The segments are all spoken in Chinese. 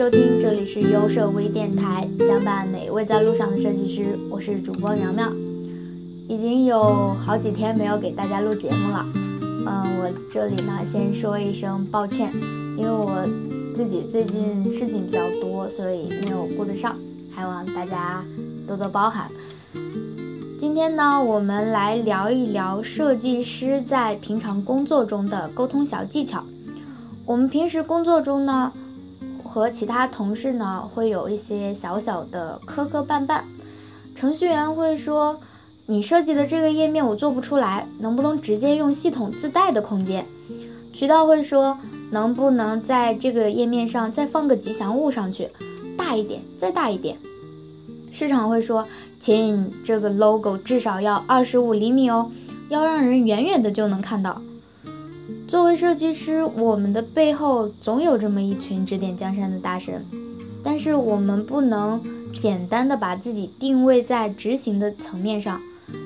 收听，这里是优设微电台，相伴每一位在路上的设计师。我是主播苗苗，已经有好几天没有给大家录节目了。嗯，我这里呢先说一声抱歉，因为我自己最近事情比较多，所以没有顾得上，还望大家多多包涵。今天呢，我们来聊一聊设计师在平常工作中的沟通小技巧。我们平时工作中呢，和其他同事呢会有一些小小的磕磕绊绊。程序员会说：“你设计的这个页面我做不出来，能不能直接用系统自带的空间？”渠道会说：“能不能在这个页面上再放个吉祥物上去，大一点，再大一点？”市场会说。亲这个 logo 至少要二十五厘米哦，要让人远远的就能看到。作为设计师，我们的背后总有这么一群指点江山的大神，但是我们不能简单的把自己定位在执行的层面上，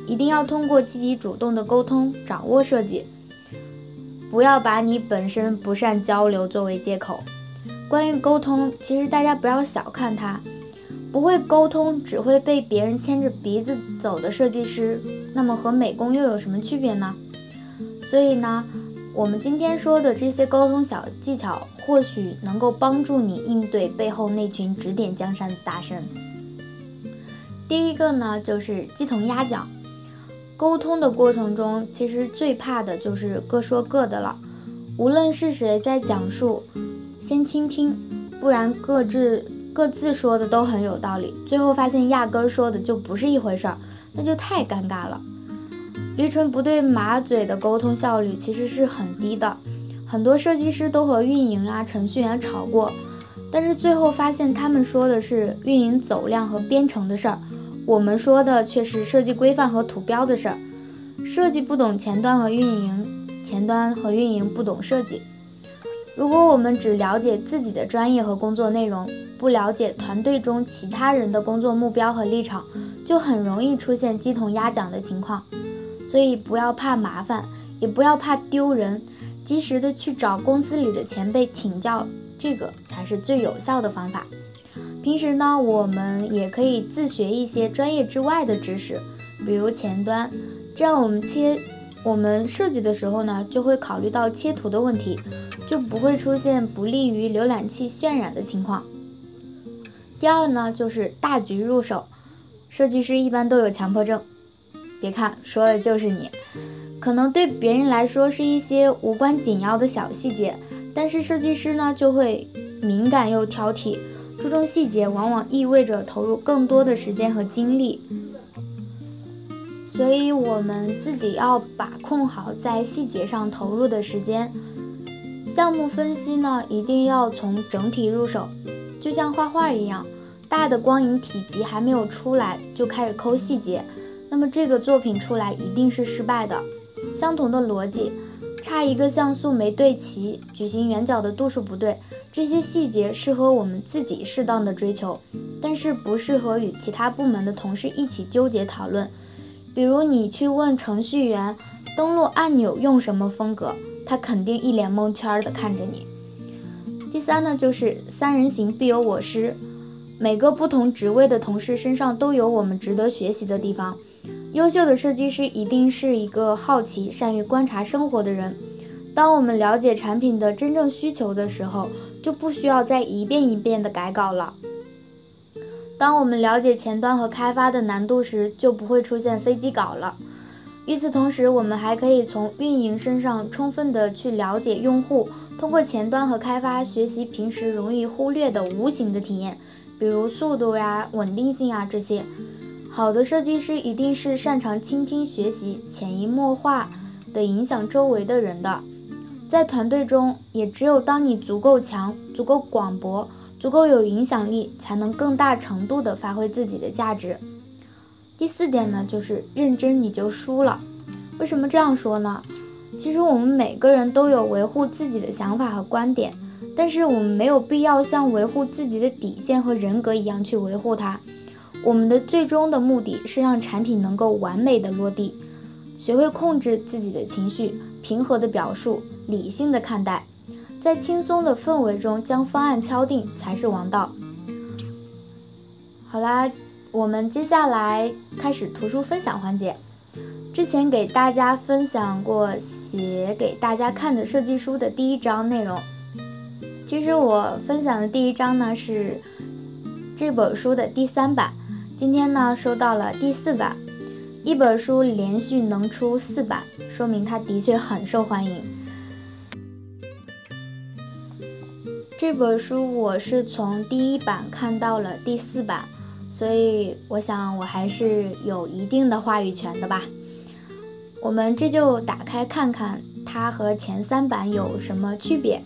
一定要通过积极主动的沟通掌握设计，不要把你本身不善交流作为借口。关于沟通，其实大家不要小看它。不会沟通，只会被别人牵着鼻子走的设计师，那么和美工又有什么区别呢？所以呢，我们今天说的这些沟通小技巧，或许能够帮助你应对背后那群指点江山的大神。第一个呢，就是鸡同鸭讲。沟通的过程中，其实最怕的就是各说各的了。无论是谁在讲述，先倾听，不然各自。各自说的都很有道理，最后发现压根说的就不是一回事儿，那就太尴尬了。驴唇不对马嘴的沟通效率其实是很低的，很多设计师都和运营啊、程序员吵过，但是最后发现他们说的是运营走量和编程的事儿，我们说的却是设计规范和图标的事儿。设计不懂前端和运营，前端和运营不懂设计。如果我们只了解自己的专业和工作内容，不了解团队中其他人的工作目标和立场，就很容易出现鸡同鸭讲的情况。所以不要怕麻烦，也不要怕丢人，及时的去找公司里的前辈请教，这个才是最有效的方法。平时呢，我们也可以自学一些专业之外的知识，比如前端，这样我们切。我们设计的时候呢，就会考虑到切图的问题，就不会出现不利于浏览器渲染的情况。第二呢，就是大局入手。设计师一般都有强迫症，别看说的就是你，可能对别人来说是一些无关紧要的小细节，但是设计师呢就会敏感又挑剔，注重细节往往意味着投入更多的时间和精力。所以，我们自己要把控好在细节上投入的时间。项目分析呢，一定要从整体入手，就像画画一样，大的光影体积还没有出来就开始抠细节，那么这个作品出来一定是失败的。相同的逻辑，差一个像素没对齐，矩形圆角的度数不对，这些细节适合我们自己适当的追求，但是不适合与其他部门的同事一起纠结讨论。比如你去问程序员登录按钮用什么风格，他肯定一脸蒙圈的看着你。第三呢，就是三人行必有我师，每个不同职位的同事身上都有我们值得学习的地方。优秀的设计师一定是一个好奇、善于观察生活的人。当我们了解产品的真正需求的时候，就不需要再一遍一遍的改稿了。当我们了解前端和开发的难度时，就不会出现飞机稿了。与此同时，我们还可以从运营身上充分的去了解用户，通过前端和开发学习平时容易忽略的无形的体验，比如速度呀、稳定性啊这些。好的设计师一定是擅长倾听、学习、潜移默化的影响周围的人的。在团队中，也只有当你足够强、足够广博。足够有影响力，才能更大程度地发挥自己的价值。第四点呢，就是认真你就输了。为什么这样说呢？其实我们每个人都有维护自己的想法和观点，但是我们没有必要像维护自己的底线和人格一样去维护它。我们的最终的目的是让产品能够完美的落地。学会控制自己的情绪，平和的表述，理性的看待。在轻松的氛围中将方案敲定才是王道。好啦，我们接下来开始图书分享环节。之前给大家分享过写给大家看的设计书的第一章内容。其实我分享的第一章呢是这本书的第三版，今天呢收到了第四版。一本书连续能出四版，说明它的确很受欢迎。这本书我是从第一版看到了第四版，所以我想我还是有一定的话语权的吧。我们这就打开看看它和前三版有什么区别。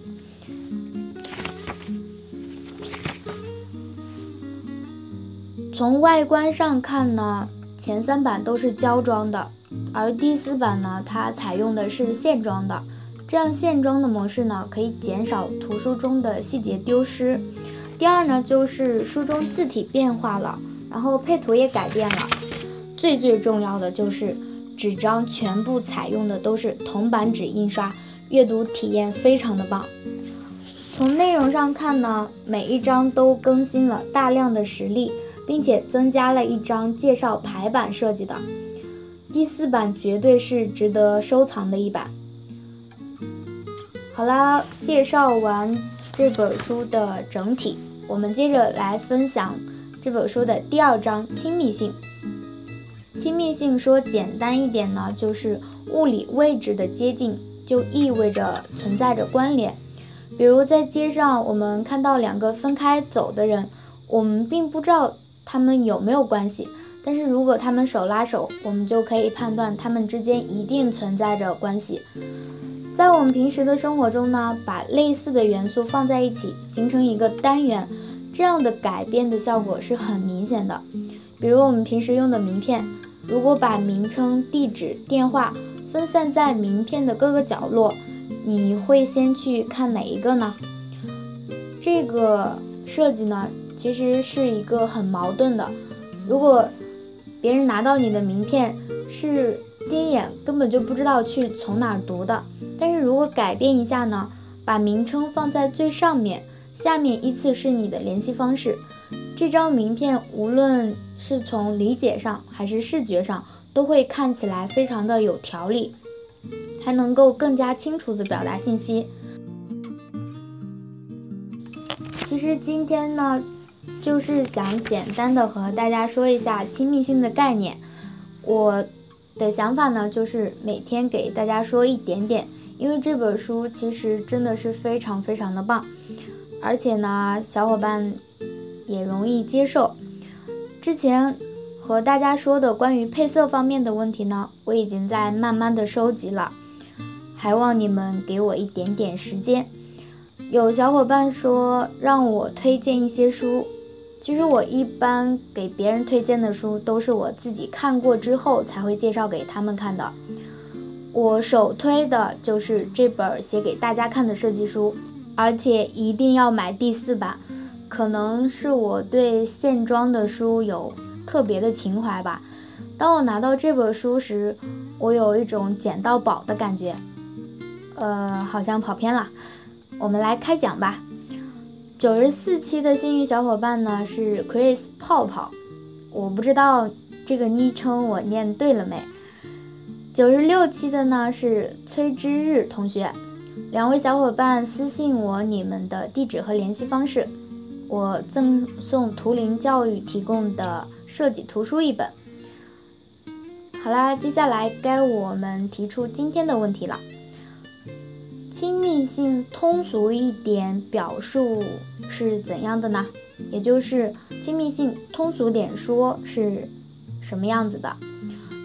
从外观上看呢，前三版都是胶装的，而第四版呢，它采用的是线装的。这样线装的模式呢，可以减少图书中的细节丢失。第二呢，就是书中字体变化了，然后配图也改变了。最最重要的就是纸张全部采用的都是铜版纸印刷，阅读体验非常的棒。从内容上看呢，每一章都更新了大量的实例，并且增加了一张介绍排版设计的。第四版绝对是值得收藏的一版。好啦，介绍完这本书的整体，我们接着来分享这本书的第二章亲密性。亲密性说简单一点呢，就是物理位置的接近就意味着存在着关联。比如在街上，我们看到两个分开走的人，我们并不知道他们有没有关系，但是如果他们手拉手，我们就可以判断他们之间一定存在着关系。在我们平时的生活中呢，把类似的元素放在一起，形成一个单元，这样的改变的效果是很明显的。比如我们平时用的名片，如果把名称、地址、电话分散在名片的各个角落，你会先去看哪一个呢？这个设计呢，其实是一个很矛盾的。如果别人拿到你的名片，是第一眼根本就不知道去从哪儿读的。但是如果改变一下呢？把名称放在最上面，下面依次是你的联系方式。这张名片无论是从理解上还是视觉上，都会看起来非常的有条理，还能够更加清楚的表达信息。其实今天呢，就是想简单的和大家说一下亲密性的概念。我的想法呢，就是每天给大家说一点点。因为这本书其实真的是非常非常的棒，而且呢，小伙伴也容易接受。之前和大家说的关于配色方面的问题呢，我已经在慢慢的收集了，还望你们给我一点点时间。有小伙伴说让我推荐一些书，其实我一般给别人推荐的书都是我自己看过之后才会介绍给他们看的。我首推的就是这本写给大家看的设计书，而且一定要买第四版。可能是我对线装的书有特别的情怀吧。当我拿到这本书时，我有一种捡到宝的感觉。呃，好像跑偏了，我们来开讲吧。九十四期的幸运小伙伴呢是 Chris 泡泡，我不知道这个昵称我念对了没。九十六期的呢是崔之日同学，两位小伙伴私信我你们的地址和联系方式，我赠送图灵教育提供的设计图书一本。好啦，接下来该我们提出今天的问题了。亲密性通俗一点表述是怎样的呢？也就是亲密性通俗点说是什么样子的？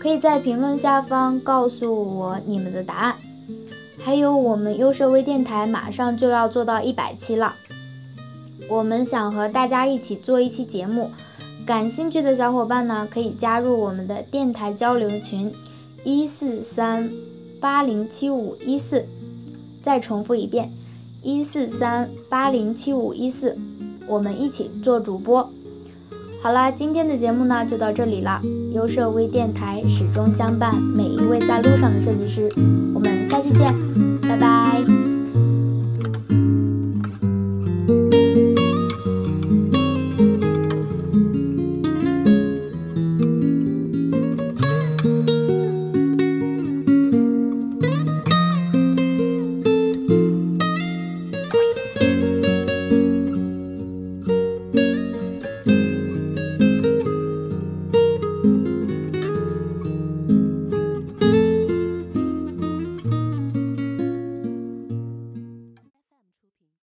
可以在评论下方告诉我你们的答案。还有，我们优设微电台马上就要做到一百期了，我们想和大家一起做一期节目。感兴趣的小伙伴呢，可以加入我们的电台交流群：一四三八零七五一四。再重复一遍：一四三八零七五一四，我们一起做主播。好啦，今天的节目呢就到这里了。优设微电台始终相伴每一位在路上的设计师，我们下期见。拜拜